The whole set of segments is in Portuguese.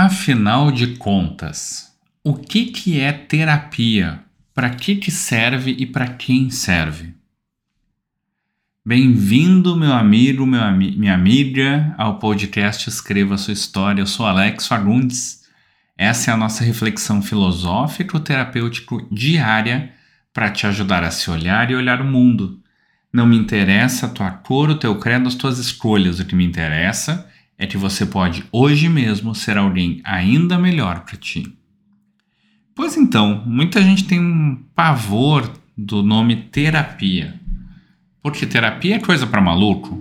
Afinal de contas, o que, que é terapia? Para que, que serve e para quem serve? Bem-vindo, meu amigo, meu ami minha amiga, ao podcast Escreva Sua História. Eu sou Alex Fagundes. Essa é a nossa reflexão filosófico-terapêutico diária para te ajudar a se olhar e olhar o mundo. Não me interessa a tua cor, o teu credo, as tuas escolhas. O que me interessa é que você pode hoje mesmo ser alguém ainda melhor para ti. Pois então, muita gente tem um pavor do nome terapia. Porque terapia é coisa para maluco.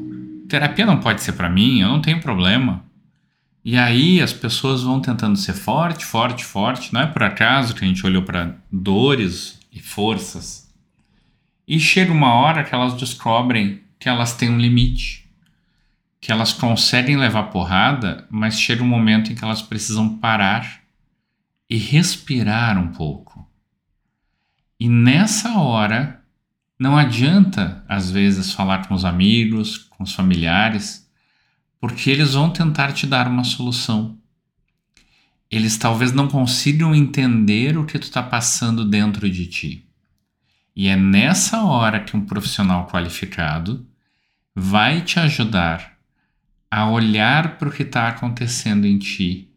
Terapia não pode ser para mim, eu não tenho problema. E aí as pessoas vão tentando ser forte, forte, forte. Não é por acaso que a gente olhou para dores e forças. E chega uma hora que elas descobrem que elas têm um limite que elas conseguem levar porrada, mas chega um momento em que elas precisam parar e respirar um pouco. E nessa hora, não adianta, às vezes, falar com os amigos, com os familiares, porque eles vão tentar te dar uma solução. Eles talvez não consigam entender o que tu está passando dentro de ti. E é nessa hora que um profissional qualificado vai te ajudar a olhar para o que está acontecendo em ti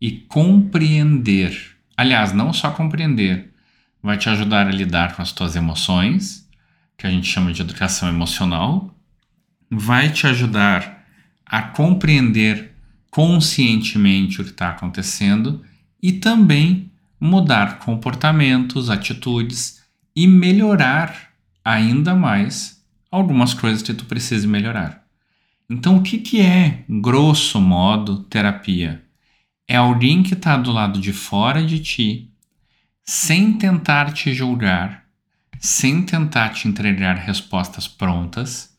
e compreender. Aliás, não só compreender, vai te ajudar a lidar com as tuas emoções, que a gente chama de educação emocional, vai te ajudar a compreender conscientemente o que está acontecendo e também mudar comportamentos, atitudes e melhorar ainda mais algumas coisas que tu precisa melhorar. Então, o que, que é, grosso modo, terapia? É alguém que está do lado de fora de ti, sem tentar te julgar, sem tentar te entregar respostas prontas,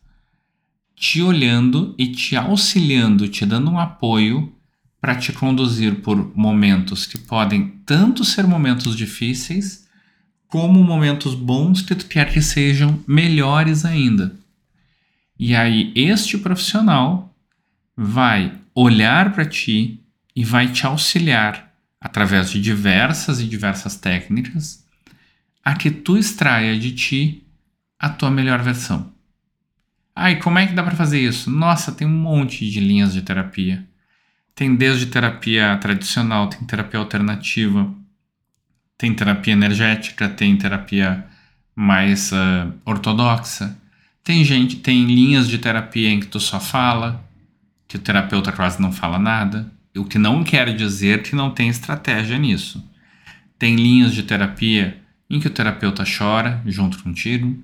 te olhando e te auxiliando, te dando um apoio para te conduzir por momentos que podem tanto ser momentos difíceis, como momentos bons que tu quer que sejam melhores ainda. E aí este profissional vai olhar para ti e vai te auxiliar através de diversas e diversas técnicas a que tu extraia de ti a tua melhor versão. Ah, e como é que dá para fazer isso? Nossa, tem um monte de linhas de terapia. Tem desde terapia tradicional, tem terapia alternativa, tem terapia energética, tem terapia mais uh, ortodoxa, tem gente, tem linhas de terapia em que tu só fala, que o terapeuta quase não fala nada, o que não quer dizer que não tem estratégia nisso. Tem linhas de terapia em que o terapeuta chora junto contigo.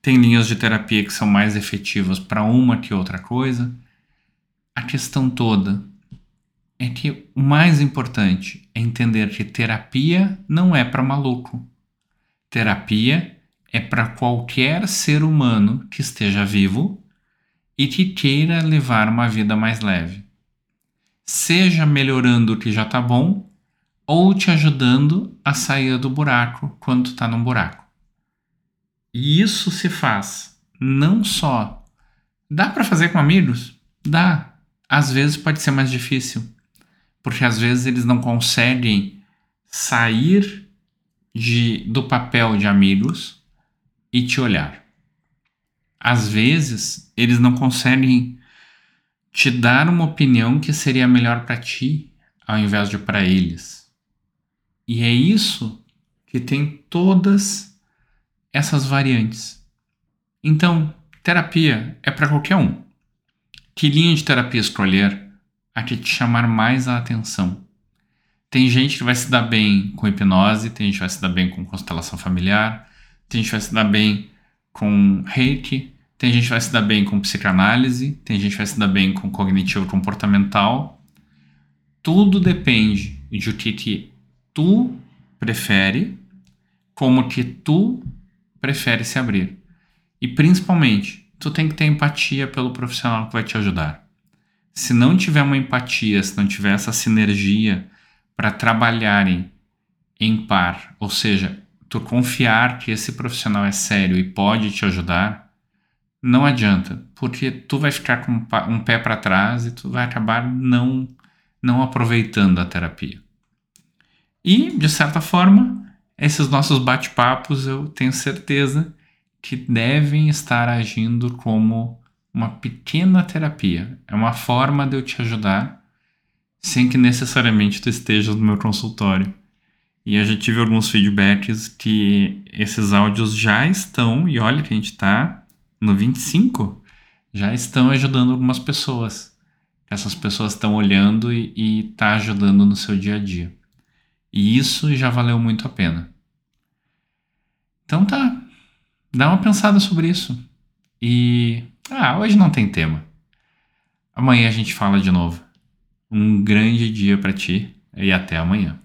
Tem linhas de terapia que são mais efetivas para uma que outra coisa. A questão toda é que o mais importante é entender que terapia não é para maluco. Terapia é para qualquer ser humano que esteja vivo e que queira levar uma vida mais leve. Seja melhorando o que já está bom ou te ajudando a sair do buraco quando está num buraco. E isso se faz não só. Dá para fazer com amigos? Dá. Às vezes pode ser mais difícil, porque às vezes eles não conseguem sair de, do papel de amigos e te olhar. Às vezes, eles não conseguem te dar uma opinião que seria melhor para ti, ao invés de para eles. E é isso que tem todas essas variantes. Então, terapia é para qualquer um. Que linha de terapia escolher a que te chamar mais a atenção? Tem gente que vai se dar bem com hipnose, tem gente que vai se dar bem com constelação familiar, tem gente que vai se dar bem com reiki, tem gente que vai se dar bem com psicanálise, tem gente que vai se dar bem com cognitivo comportamental. Tudo depende de o que, que tu prefere, como que tu prefere se abrir. E principalmente, tu tem que ter empatia pelo profissional que vai te ajudar. Se não tiver uma empatia, se não tiver essa sinergia para trabalharem em par, ou seja, tu confiar que esse profissional é sério e pode te ajudar, não adianta, porque tu vai ficar com um pé para trás e tu vai acabar não não aproveitando a terapia. E, de certa forma, esses nossos bate-papos eu tenho certeza que devem estar agindo como uma pequena terapia. É uma forma de eu te ajudar sem que necessariamente tu estejas no meu consultório. E eu já tive alguns feedbacks que esses áudios já estão, e olha que a gente está no 25, já estão ajudando algumas pessoas. Essas pessoas estão olhando e está ajudando no seu dia a dia. E isso já valeu muito a pena. Então tá, dá uma pensada sobre isso. E. Ah, hoje não tem tema. Amanhã a gente fala de novo. Um grande dia para ti e até amanhã.